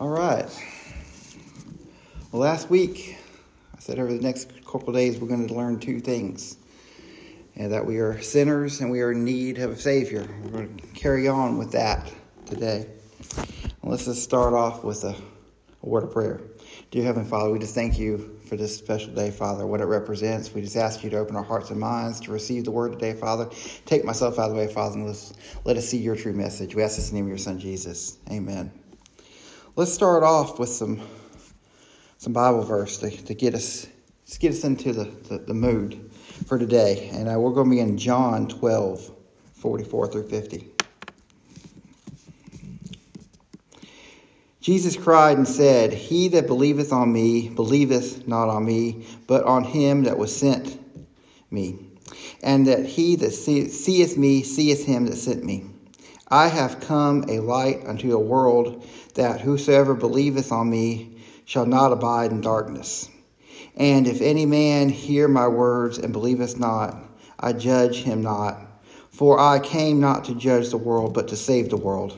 All right. Well, last week I said over the next couple days we're going to learn two things. And that we are sinners and we are in need of a Savior. We're going to carry on with that today. let's just start off with a, a word of prayer. Dear Heavenly Father, we just thank you for this special day, Father, what it represents. We just ask you to open our hearts and minds to receive the word today, Father. Take myself out of the way, Father, and let's, let us see your true message. We ask this in the name of your Son, Jesus. Amen. Let's start off with some some Bible verse to, to get us to get us into the, the, the mood for today. And uh, we're going to be in John 12, 44 through 50. Jesus cried and said, He that believeth on me believeth not on me, but on him that was sent me. And that he that seeth me seeth him that sent me. I have come a light unto a world that whosoever believeth on me shall not abide in darkness. And if any man hear my words and believeth not, I judge him not. For I came not to judge the world, but to save the world.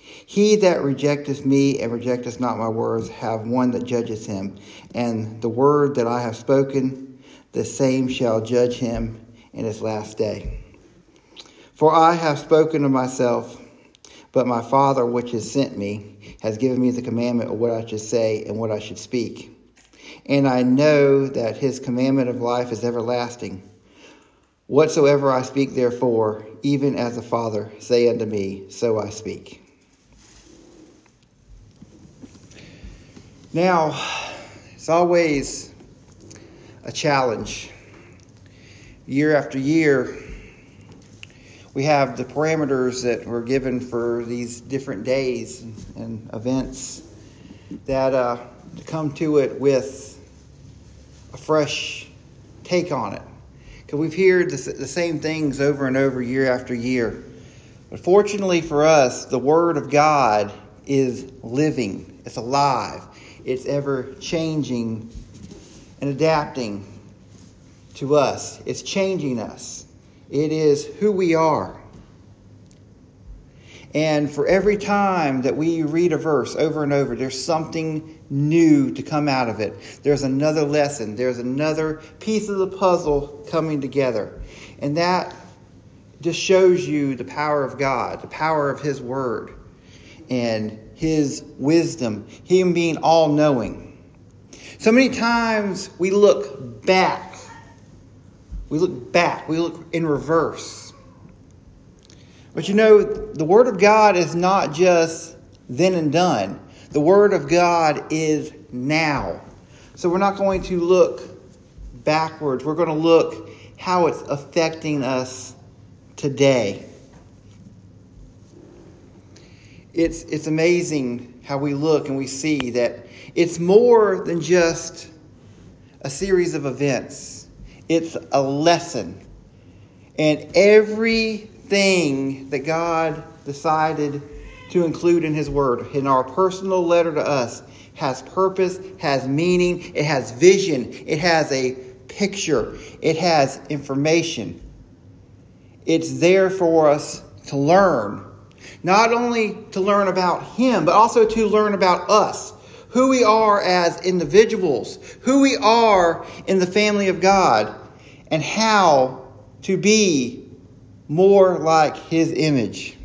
He that rejecteth me and rejecteth not my words have one that judgeth him. And the word that I have spoken, the same shall judge him in his last day. For I have spoken of myself, but my Father which has sent me has given me the commandment of what I should say and what I should speak. And I know that his commandment of life is everlasting. Whatsoever I speak, therefore, even as the Father say unto me, so I speak. Now, it's always a challenge. Year after year, we have the parameters that were given for these different days and events that uh, come to it with a fresh take on it. Because we've heard the, the same things over and over year after year. But fortunately for us, the Word of God is living, it's alive, it's ever changing and adapting to us, it's changing us. It is who we are. And for every time that we read a verse over and over, there's something new to come out of it. There's another lesson, there's another piece of the puzzle coming together. And that just shows you the power of God, the power of His Word, and His wisdom, Him being all knowing. So many times we look back we look back, we look in reverse. But you know, the Word of God is not just then and done, the Word of God is now. So we're not going to look backwards, we're going to look how it's affecting us today. It's, it's amazing how we look and we see that it's more than just a series of events it's a lesson. And everything that God decided to include in His Word, in our personal letter to us, has purpose, has meaning, it has vision, it has a picture, it has information. It's there for us to learn. Not only to learn about Him, but also to learn about us who we are as individuals, who we are in the family of God, and how to be more like His image.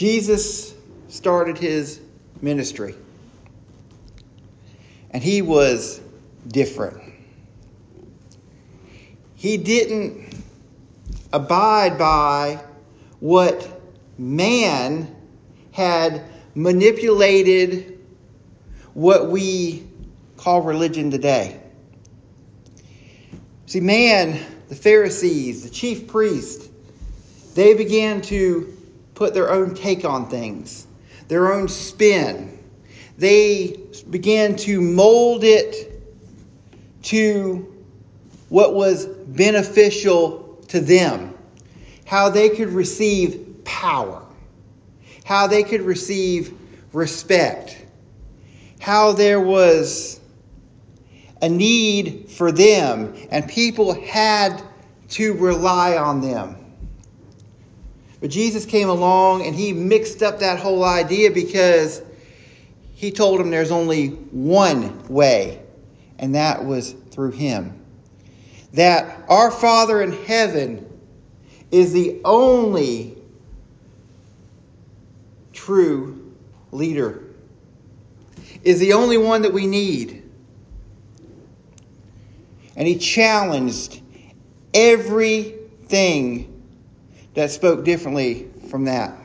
Jesus started his ministry, and he was different. He didn't abide by what man had manipulated what we call religion today. See, man, the Pharisees, the chief priest, they began to put their own take on things, their own spin. They began to mold it to what was beneficial to them, how they could receive power how they could receive respect, how there was a need for them, and people had to rely on them. But Jesus came along and he mixed up that whole idea because he told them there's only one way, and that was through him. That our Father in heaven is the only true leader, is the only one that we need. And he challenged everything that spoke differently from that.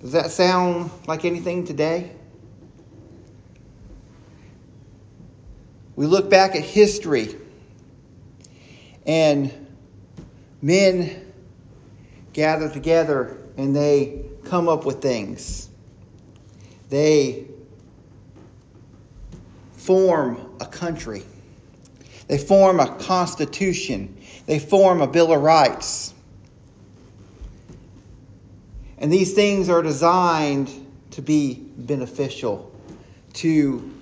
Does that sound like anything today? We look back at history and men gather together and they come up with things. They form a country. They form a constitution. They form a Bill of Rights. And these things are designed to be beneficial, to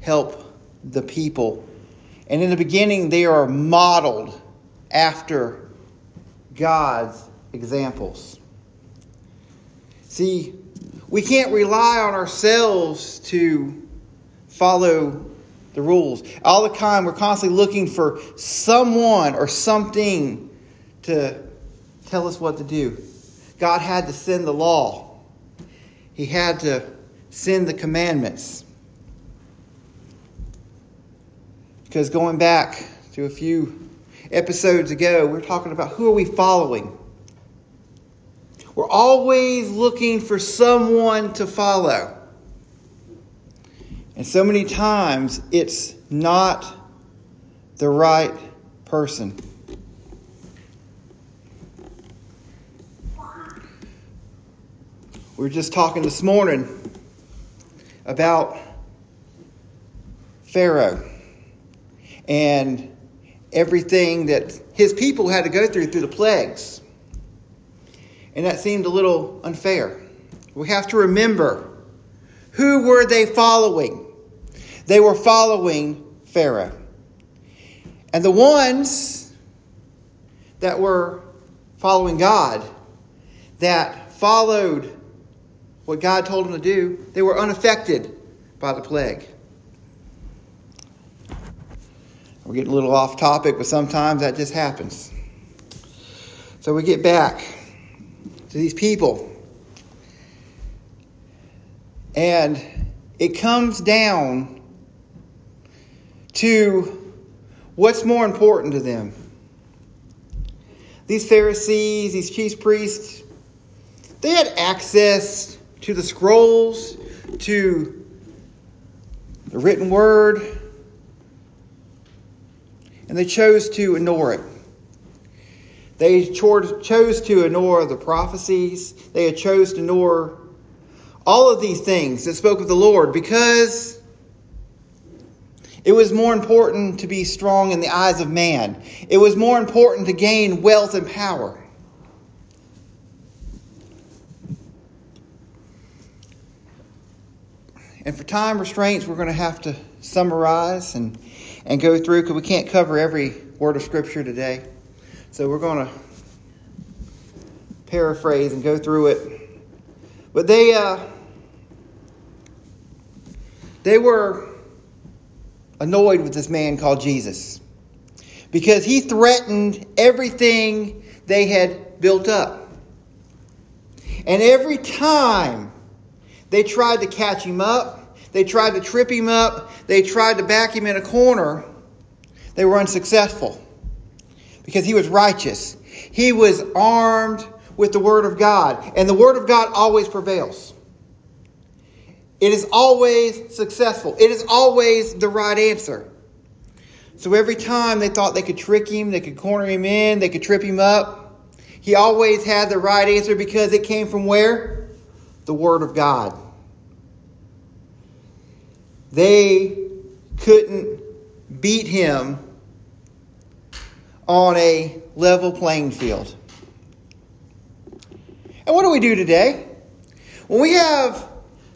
help the people. And in the beginning, they are modeled after God's examples. See, we can't rely on ourselves to follow the rules. All the time, we're constantly looking for someone or something to tell us what to do. God had to send the law, He had to send the commandments. Because going back to a few episodes ago, we are talking about who are we following? We're always looking for someone to follow. And so many times it's not the right person. We were just talking this morning about Pharaoh and everything that his people had to go through through the plagues. And that seemed a little unfair. We have to remember who were they following? They were following Pharaoh. And the ones that were following God, that followed what God told them to do, they were unaffected by the plague. We're getting a little off topic, but sometimes that just happens. So we get back to these people. And it comes down to what's more important to them. These Pharisees, these chief priests, they had access to the scrolls, to the written word, and they chose to ignore it. They chose to ignore the prophecies. They chose to ignore all of these things that spoke of the Lord because it was more important to be strong in the eyes of man. It was more important to gain wealth and power. And for time restraints, we're going to have to summarize and and go through because we can't cover every word of Scripture today. So we're going to paraphrase and go through it. But they, uh, they were annoyed with this man called Jesus because he threatened everything they had built up. And every time they tried to catch him up, they tried to trip him up. They tried to back him in a corner. They were unsuccessful because he was righteous. He was armed with the Word of God, and the Word of God always prevails. It is always successful, it is always the right answer. So every time they thought they could trick him, they could corner him in, they could trip him up, he always had the right answer because it came from where? The Word of God. They couldn't beat him on a level playing field. And what do we do today? When we have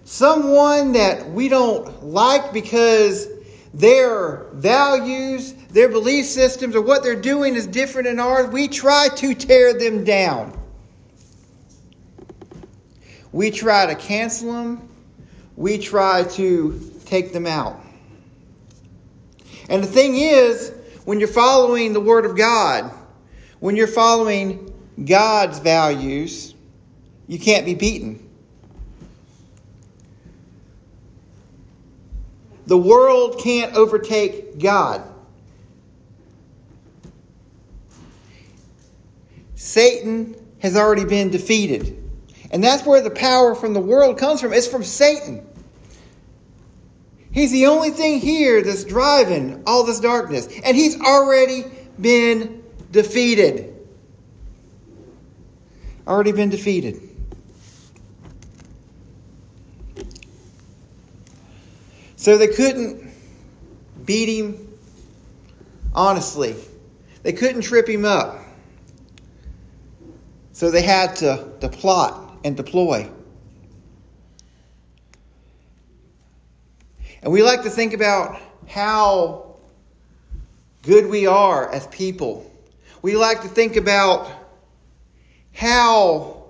someone that we don't like because their values, their belief systems or what they're doing is different than ours, we try to tear them down. We try to cancel them. We try to take them out. And the thing is, when you're following the Word of God, when you're following God's values, you can't be beaten. The world can't overtake God. Satan has already been defeated. And that's where the power from the world comes from. It's from Satan. He's the only thing here that's driving all this darkness. And he's already been defeated. Already been defeated. So they couldn't beat him honestly. They couldn't trip him up. So they had to, to plot and deploy. And we like to think about how good we are as people. We like to think about how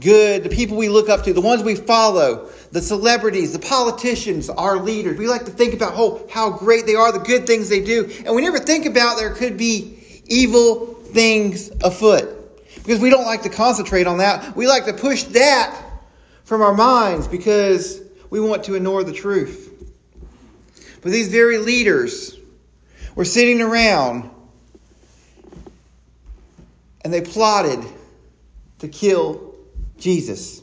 good the people we look up to, the ones we follow, the celebrities, the politicians, our leaders. We like to think about oh, how great they are, the good things they do. And we never think about there could be evil things afoot. Because we don't like to concentrate on that. We like to push that from our minds because we want to ignore the truth. But these very leaders were sitting around and they plotted to kill Jesus.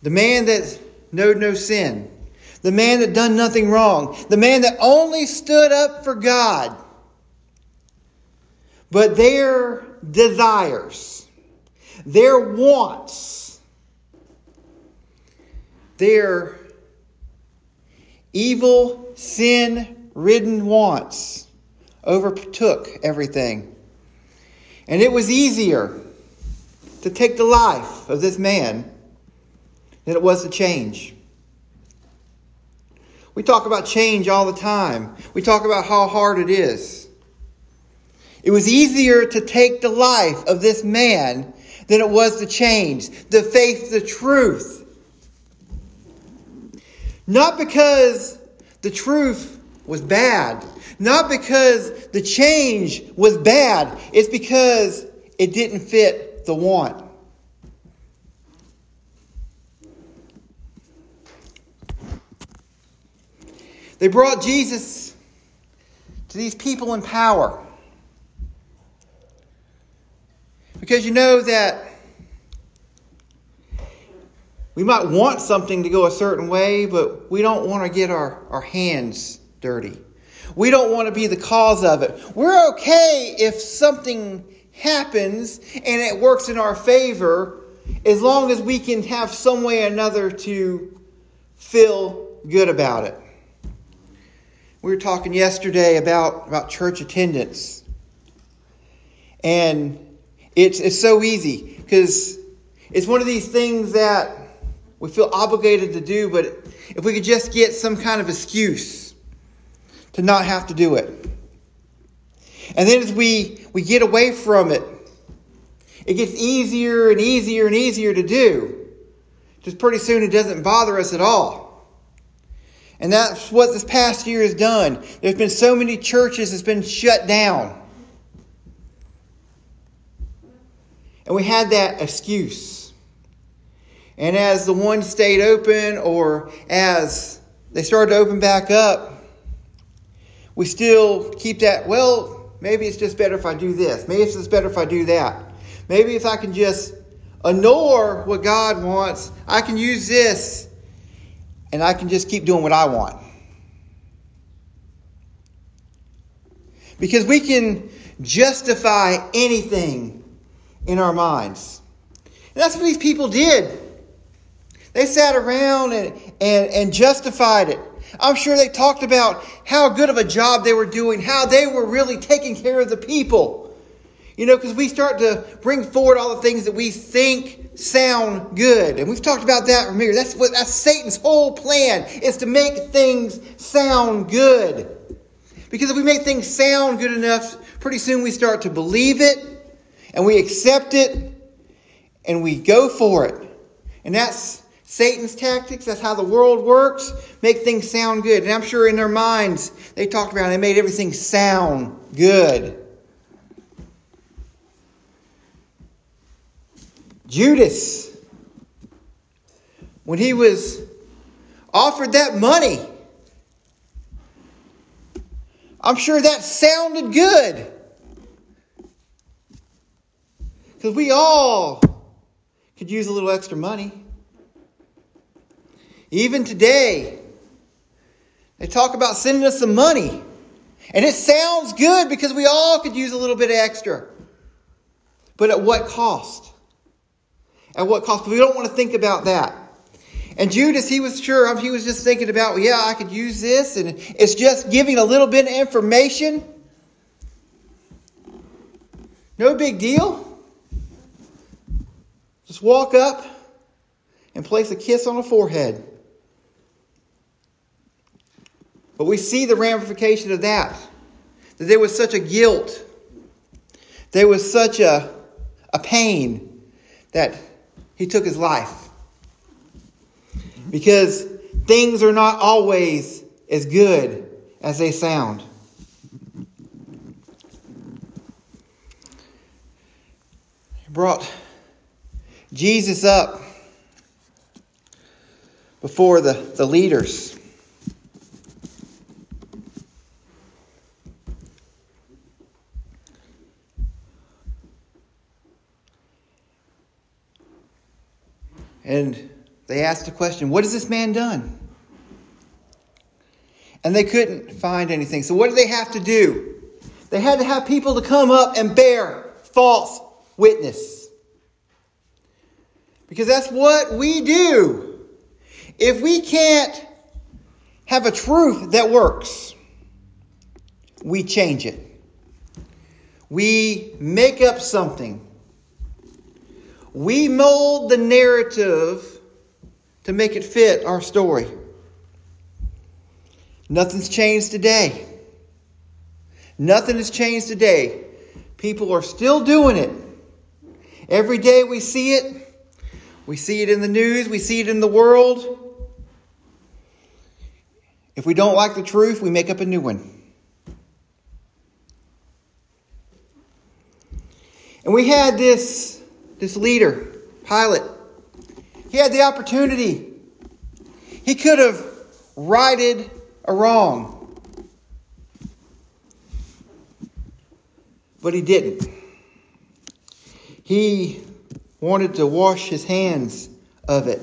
The man that knowed no sin, the man that done nothing wrong, the man that only stood up for God. But their desires, their wants, their evil, sin ridden wants overtook everything. And it was easier to take the life of this man than it was to change. We talk about change all the time. We talk about how hard it is. It was easier to take the life of this man than it was to change the faith, the truth. Not because the truth was bad, not because the change was bad, it's because it didn't fit the want. They brought Jesus to these people in power. Because you know that we might want something to go a certain way, but we don't want to get our, our hands dirty. We don't want to be the cause of it. We're okay if something happens and it works in our favor as long as we can have some way or another to feel good about it. We were talking yesterday about, about church attendance. And it's, it's so easy because it's one of these things that we feel obligated to do, but if we could just get some kind of excuse to not have to do it. And then as we, we get away from it, it gets easier and easier and easier to do. Just pretty soon it doesn't bother us at all. And that's what this past year has done. There's been so many churches that's been shut down. And we had that excuse. And as the one stayed open or as they started to open back up, we still keep that, well, maybe it's just better if I do this. Maybe it's just better if I do that. Maybe if I can just ignore what God wants, I can use this and I can just keep doing what I want. Because we can justify anything in our minds. And that's what these people did. They sat around and, and, and justified it. I'm sure they talked about how good of a job they were doing, how they were really taking care of the people. You know, because we start to bring forward all the things that we think sound good. And we've talked about that from here. That's what that's Satan's whole plan is to make things sound good. Because if we make things sound good enough, pretty soon we start to believe it and we accept it and we go for it. And that's Satan's tactics. That's how the world works. Make things sound good. And I'm sure in their minds, they talked about it, they made everything sound good. Judas, when he was offered that money, I'm sure that sounded good. Because we all could use a little extra money. Even today, they talk about sending us some money. And it sounds good because we all could use a little bit extra. But at what cost? At what cost? We don't want to think about that. And Judas, he was sure, he was just thinking about, well, yeah, I could use this, and it's just giving a little bit of information. No big deal. Just walk up and place a kiss on the forehead. But we see the ramification of that. That there was such a guilt, there was such a, a pain that he took his life. Because things are not always as good as they sound. He brought Jesus up before the, the leaders. And they asked the question, What has this man done? And they couldn't find anything. So, what did they have to do? They had to have people to come up and bear false witness. Because that's what we do. If we can't have a truth that works, we change it. We make up something we mold the narrative to make it fit our story. Nothing's changed today. Nothing has changed today. People are still doing it. Every day we see it. We see it in the news, we see it in the world. If we don't like the truth, we make up a new one. And we had this this leader, Pilate, he had the opportunity. He could have righted a wrong. But he didn't. He wanted to wash his hands of it.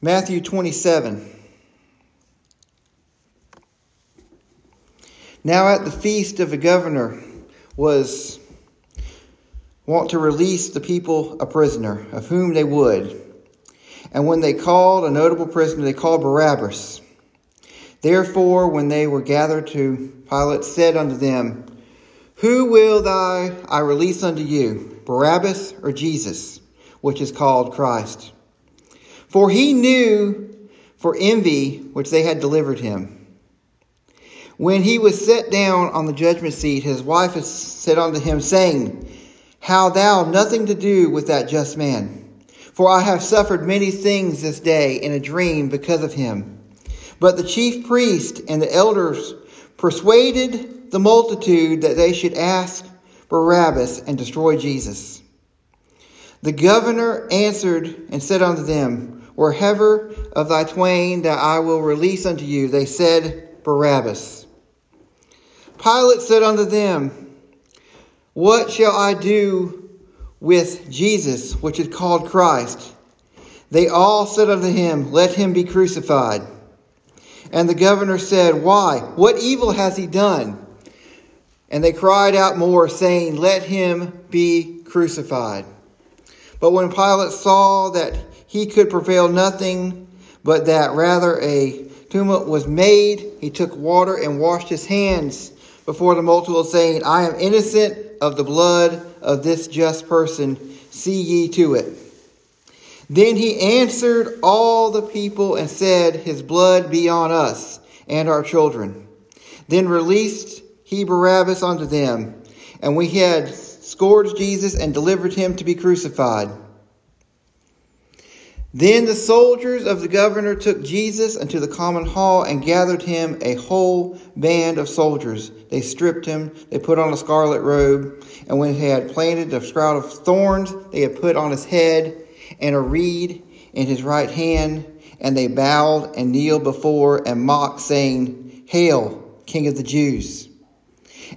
Matthew 27. Now at the feast of the governor, was want to release the people a prisoner, of whom they would. And when they called a notable prisoner, they called Barabbas. Therefore, when they were gathered to Pilate, said unto them, Who will thy I release unto you, Barabbas or Jesus, which is called Christ? For he knew for envy which they had delivered him. When he was set down on the judgment seat, his wife said unto him, saying, How thou nothing to do with that just man? For I have suffered many things this day in a dream because of him. But the chief priest and the elders persuaded the multitude that they should ask Barabbas and destroy Jesus. The governor answered and said unto them, Wherever of thy twain that I will release unto you, they said, Barabbas. Pilate said unto them, What shall I do with Jesus, which is called Christ? They all said unto him, Let him be crucified. And the governor said, Why? What evil has he done? And they cried out more, saying, Let him be crucified. But when Pilate saw that he could prevail nothing, but that rather a tumult was made, he took water and washed his hands before the multitude, saying, I am innocent of the blood of this just person. See ye to it. Then he answered all the people and said, His blood be on us and our children. Then released he Barabbas unto them, and we had scourged Jesus and delivered him to be crucified. Then the soldiers of the governor took Jesus into the common hall and gathered him a whole band of soldiers. They stripped him, they put on a scarlet robe, and when he had planted a shroud of thorns, they had put on his head and a reed in his right hand, and they bowed and kneeled before and mocked, saying, Hail, King of the Jews!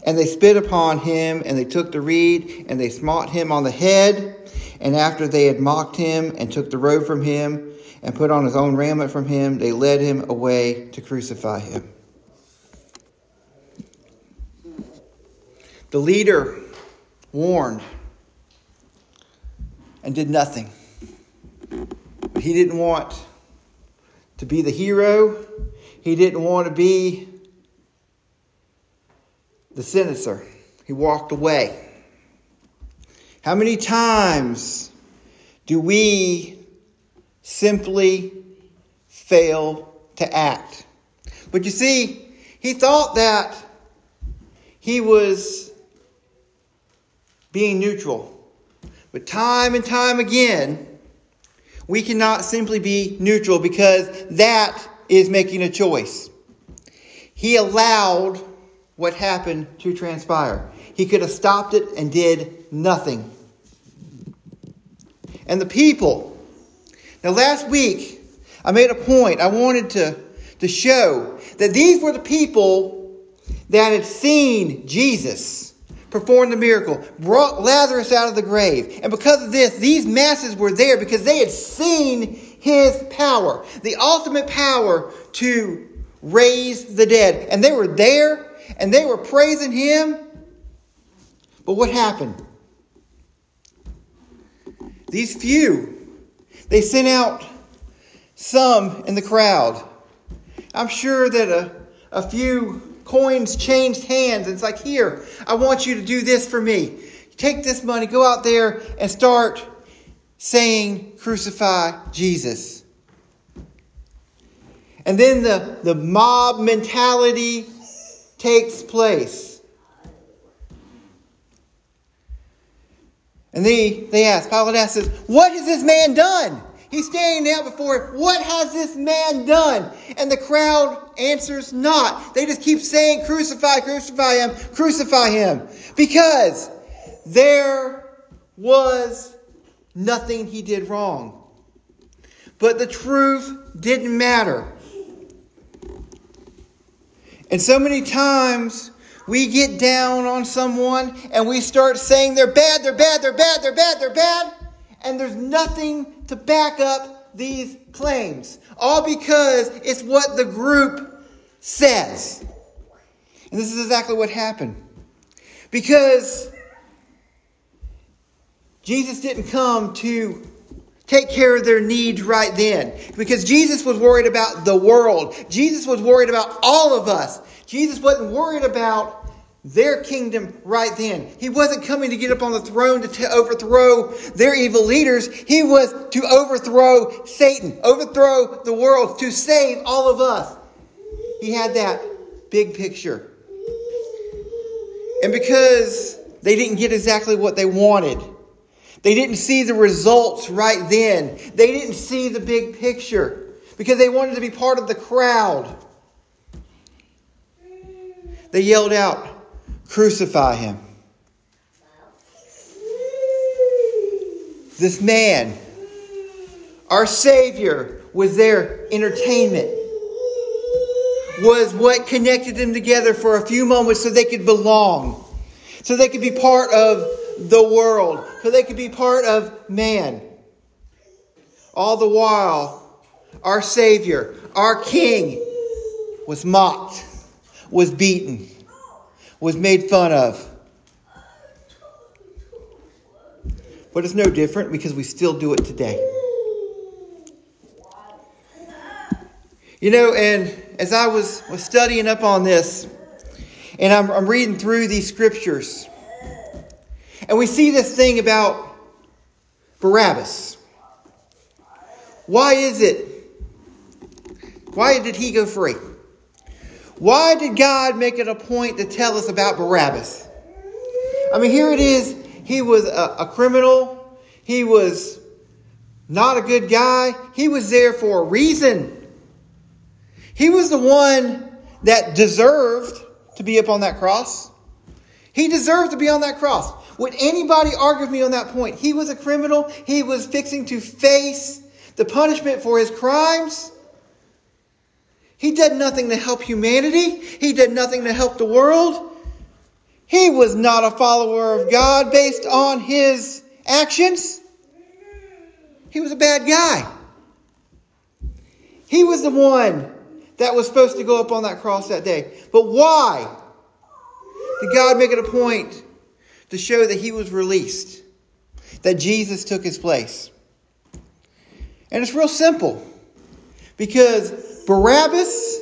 And they spit upon him, and they took the reed, and they smote him on the head. And after they had mocked him and took the robe from him and put on his own raiment from him, they led him away to crucify him. The leader warned and did nothing. But he didn't want to be the hero. He didn't want to be the senator. He walked away. How many times do we simply fail to act? But you see, he thought that he was being neutral. But time and time again, we cannot simply be neutral because that is making a choice. He allowed what happened to transpire. He could have stopped it and did nothing and the people. Now, last week, I made a point. I wanted to, to show that these were the people that had seen Jesus perform the miracle, brought Lazarus out of the grave. And because of this, these masses were there because they had seen his power, the ultimate power to raise the dead. And they were there and they were praising him. But what happened? These few, they sent out some in the crowd. I'm sure that a, a few coins changed hands. And it's like, here, I want you to do this for me. Take this money, go out there and start saying, Crucify Jesus. And then the, the mob mentality takes place. And they, they ask, Pilate asks, What has this man done? He's standing out before him. What has this man done? And the crowd answers not. They just keep saying, Crucify, crucify him, crucify him. Because there was nothing he did wrong. But the truth didn't matter. And so many times we get down on someone and we start saying they're bad, they're bad, they're bad, they're bad, they're bad, and there's nothing to back up these claims. All because it's what the group says. And this is exactly what happened. Because Jesus didn't come to take care of their needs right then. Because Jesus was worried about the world. Jesus was worried about all of us. Jesus wasn't worried about their kingdom right then. He wasn't coming to get up on the throne to t- overthrow their evil leaders. He was to overthrow Satan, overthrow the world, to save all of us. He had that big picture. And because they didn't get exactly what they wanted, they didn't see the results right then, they didn't see the big picture because they wanted to be part of the crowd. They yelled out, Crucify him. This man, our Savior, was their entertainment, was what connected them together for a few moments so they could belong, so they could be part of the world, so they could be part of man. All the while, our Savior, our King, was mocked was beaten, was made fun of. But it's no different because we still do it today. You know, and as I was, was studying up on this, and I'm, I'm reading through these scriptures, and we see this thing about Barabbas. Why is it? Why did he go free? Why did God make it a point to tell us about Barabbas? I mean, here it is. He was a, a criminal. He was not a good guy. He was there for a reason. He was the one that deserved to be up on that cross. He deserved to be on that cross. Would anybody argue with me on that point? He was a criminal. He was fixing to face the punishment for his crimes. He did nothing to help humanity. He did nothing to help the world. He was not a follower of God based on his actions. He was a bad guy. He was the one that was supposed to go up on that cross that day. But why did God make it a point to show that he was released? That Jesus took his place? And it's real simple. Because Barabbas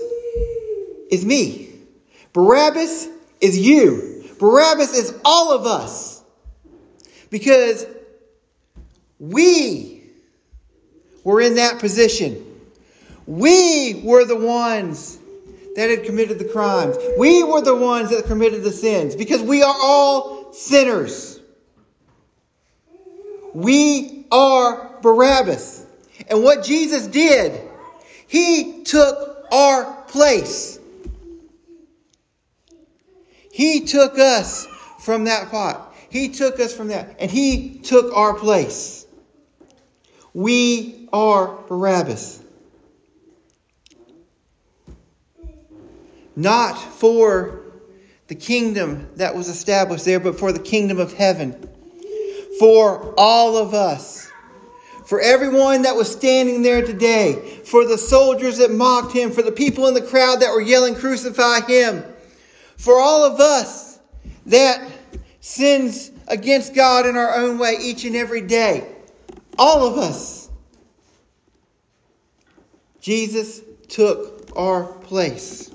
is me. Barabbas is you. Barabbas is all of us. Because we were in that position. We were the ones that had committed the crimes. We were the ones that committed the sins because we are all sinners. We are Barabbas. And what Jesus did, he took our place. He took us from that pot. He took us from that. And he took our place. We are Barabbas. not for the kingdom that was established there, but for the kingdom of heaven. For all of us. For everyone that was standing there today. For the soldiers that mocked him. For the people in the crowd that were yelling, Crucify him. For all of us that sins against God in our own way each and every day. All of us. Jesus took our place.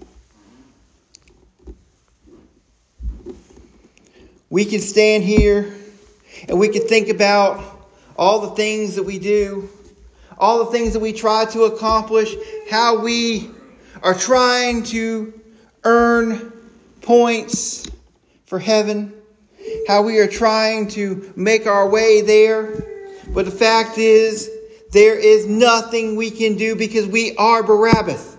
we can stand here and we can think about all the things that we do, all the things that we try to accomplish, how we are trying to earn points for heaven, how we are trying to make our way there. But the fact is, there is nothing we can do because we are Barabbas.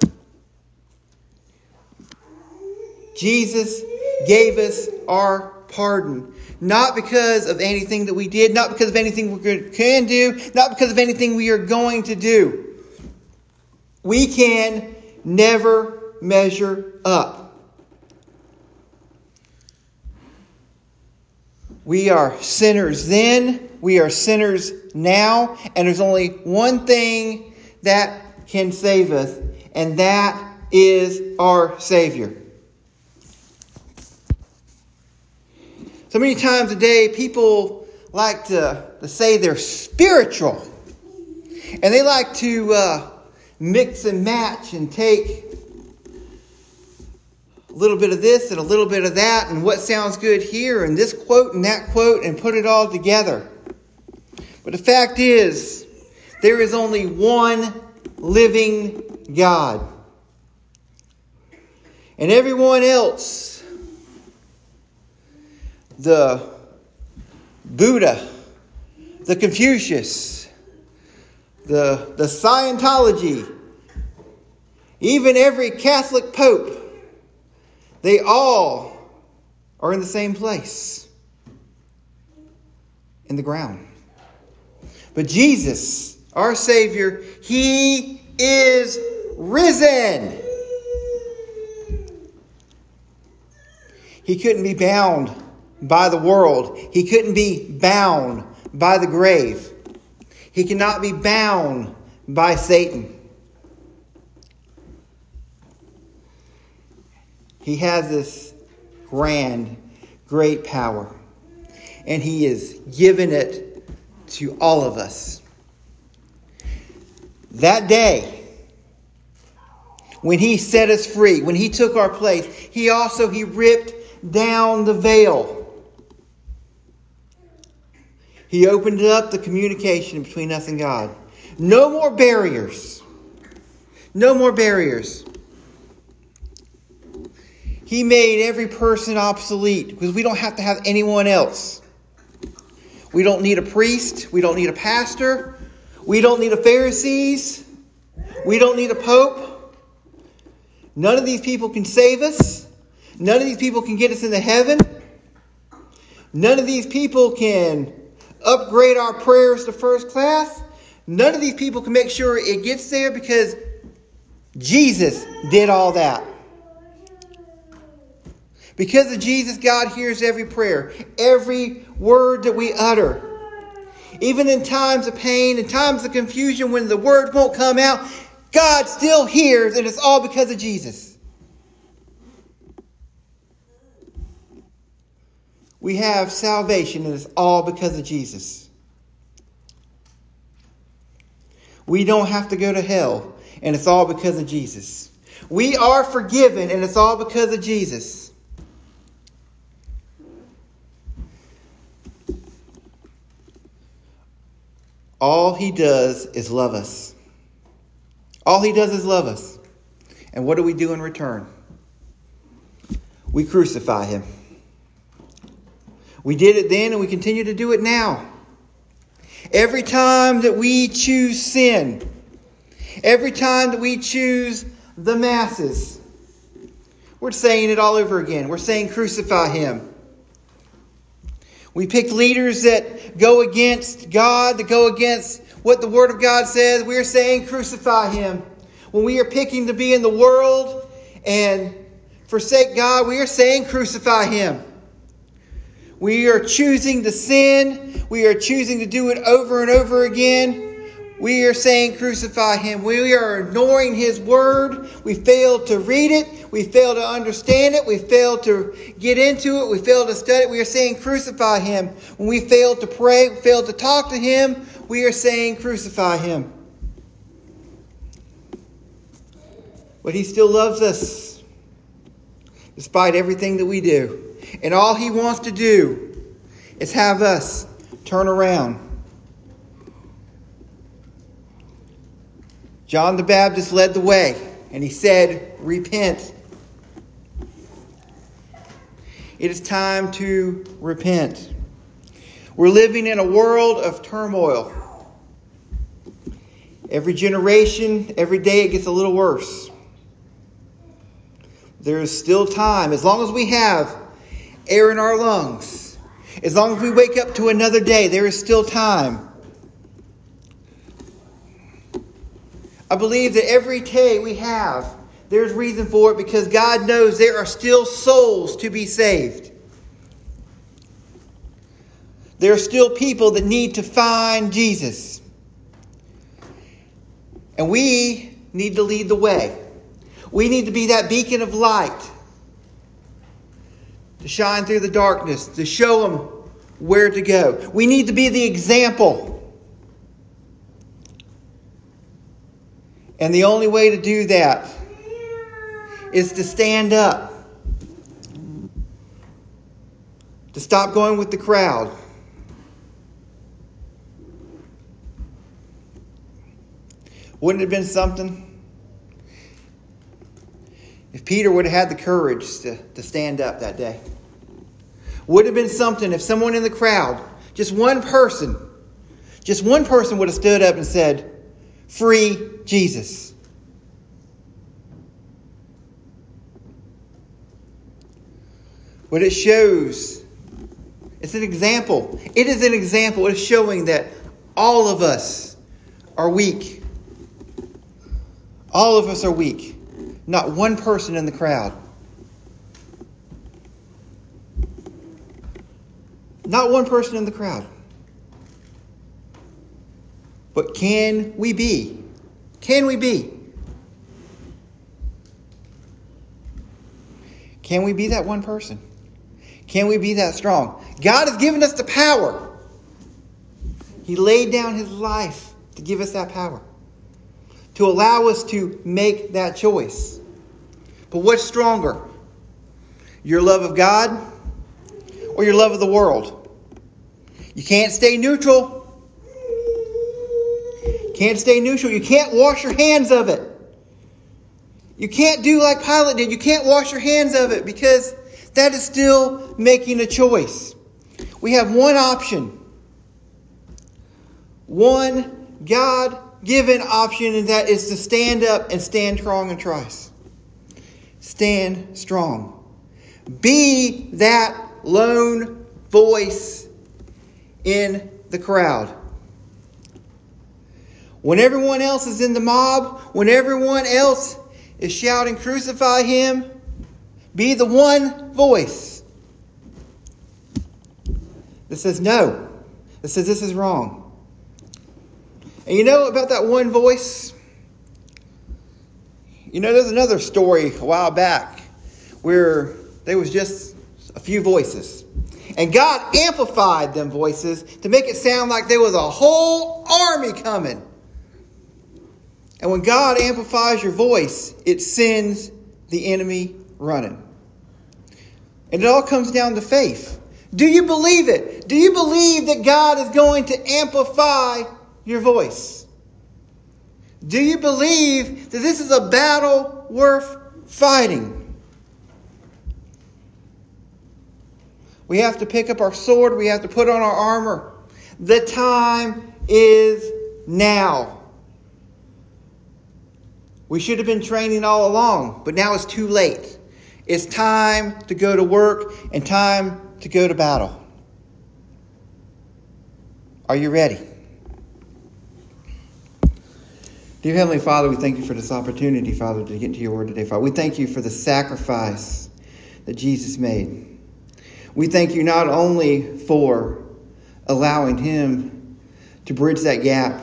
Jesus gave us our pardon. Not because of anything that we did, not because of anything we can do, not because of anything we are going to do. We can never measure up. We are sinners then, we are sinners now, and there's only one thing that can save us, and that is our Savior. So many times a day, people like to, to say they're spiritual. And they like to uh, mix and match and take a little bit of this and a little bit of that and what sounds good here and this quote and that quote and put it all together. But the fact is, there is only one living God. And everyone else the Buddha, the Confucius, the, the Scientology, even every Catholic Pope, they all are in the same place in the ground. But Jesus, our Savior, He is risen. He couldn't be bound by the world. He couldn't be bound by the grave. He cannot be bound by Satan. He has this grand, great power, and He is given it to all of us. That day, when he set us free, when he took our place, he also he ripped down the veil. He opened up the communication between us and God. No more barriers. No more barriers. He made every person obsolete because we don't have to have anyone else. We don't need a priest. We don't need a pastor. We don't need a Pharisees. We don't need a pope. None of these people can save us. None of these people can get us into heaven. None of these people can upgrade our prayers to first class. None of these people can make sure it gets there because Jesus did all that. Because of Jesus, God hears every prayer, every word that we utter. Even in times of pain, in times of confusion, when the word won't come out, God still hears, and it's all because of Jesus. We have salvation, and it's all because of Jesus. We don't have to go to hell, and it's all because of Jesus. We are forgiven, and it's all because of Jesus. All he does is love us. All he does is love us. And what do we do in return? We crucify him. We did it then and we continue to do it now. Every time that we choose sin, every time that we choose the masses, we're saying it all over again. We're saying crucify him. We pick leaders that go against God, that go against what the Word of God says. We're saying crucify him. When we are picking to be in the world and forsake God, we are saying crucify him. We are choosing to sin. We are choosing to do it over and over again. We are saying crucify him. We are ignoring his word. We fail to read it. We fail to understand it. We fail to get into it. We fail to study it. We are saying crucify him. When we fail to pray, fail to talk to him, we are saying crucify him. But he still loves us despite everything that we do. And all he wants to do is have us turn around John the Baptist led the way, and he said, Repent. It is time to repent. We're living in a world of turmoil. Every generation, every day, it gets a little worse. There is still time. As long as we have air in our lungs, as long as we wake up to another day, there is still time. I believe that every day we have, there's reason for it because God knows there are still souls to be saved. There are still people that need to find Jesus. And we need to lead the way. We need to be that beacon of light to shine through the darkness, to show them where to go. We need to be the example. And the only way to do that is to stand up, to stop going with the crowd. Wouldn't it have been something if Peter would have had the courage to, to stand up that day? Would have been something if someone in the crowd, just one person, just one person would have stood up and said, Free Jesus. What it shows, it's an example. It is an example. It's showing that all of us are weak. All of us are weak. Not one person in the crowd. Not one person in the crowd. But can we be? Can we be? Can we be that one person? Can we be that strong? God has given us the power. He laid down his life to give us that power. To allow us to make that choice. But what's stronger? Your love of God or your love of the world? You can't stay neutral. Can't stay neutral. You can't wash your hands of it. You can't do like Pilate did. You can't wash your hands of it because that is still making a choice. We have one option. One God given option, and that is to stand up and stand strong in Christ. Stand strong. Be that lone voice in the crowd. When everyone else is in the mob, when everyone else is shouting, Crucify him, be the one voice that says no, that says this is wrong. And you know about that one voice? You know, there's another story a while back where there was just a few voices. And God amplified them voices to make it sound like there was a whole army coming. And when God amplifies your voice, it sends the enemy running. And it all comes down to faith. Do you believe it? Do you believe that God is going to amplify your voice? Do you believe that this is a battle worth fighting? We have to pick up our sword, we have to put on our armor. The time is now. We should have been training all along, but now it's too late. It's time to go to work and time to go to battle. Are you ready? Dear Heavenly Father, we thank you for this opportunity, Father, to get into your word today, Father. We thank you for the sacrifice that Jesus made. We thank you not only for allowing him to bridge that gap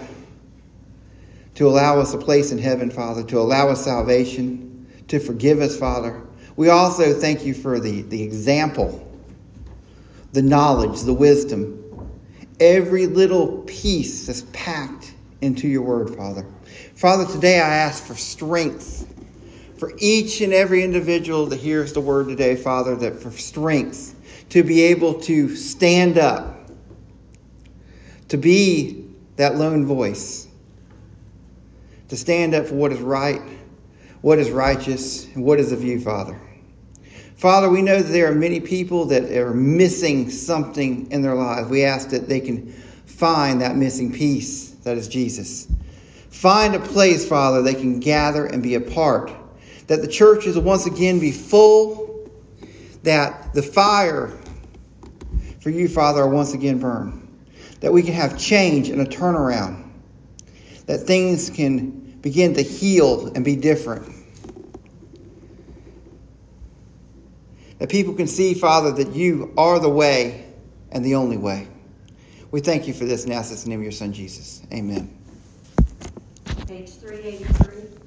to allow us a place in heaven, Father, to allow us salvation, to forgive us, Father. We also thank you for the, the example, the knowledge, the wisdom, every little piece that's packed into your word, Father. Father, today I ask for strength for each and every individual that hears the word today, Father, that for strength to be able to stand up, to be that lone voice to stand up for what is right, what is righteous, and what is of you, Father. Father, we know that there are many people that are missing something in their lives. We ask that they can find that missing piece that is Jesus. Find a place, Father, they can gather and be a part. That the churches will once again be full. That the fire for you, Father, will once again burn. That we can have change and a turnaround that things can begin to heal and be different. That people can see, Father, that you are the way and the only way. We thank you for this and ask this in the name of your Son, Jesus. Amen. Page 383.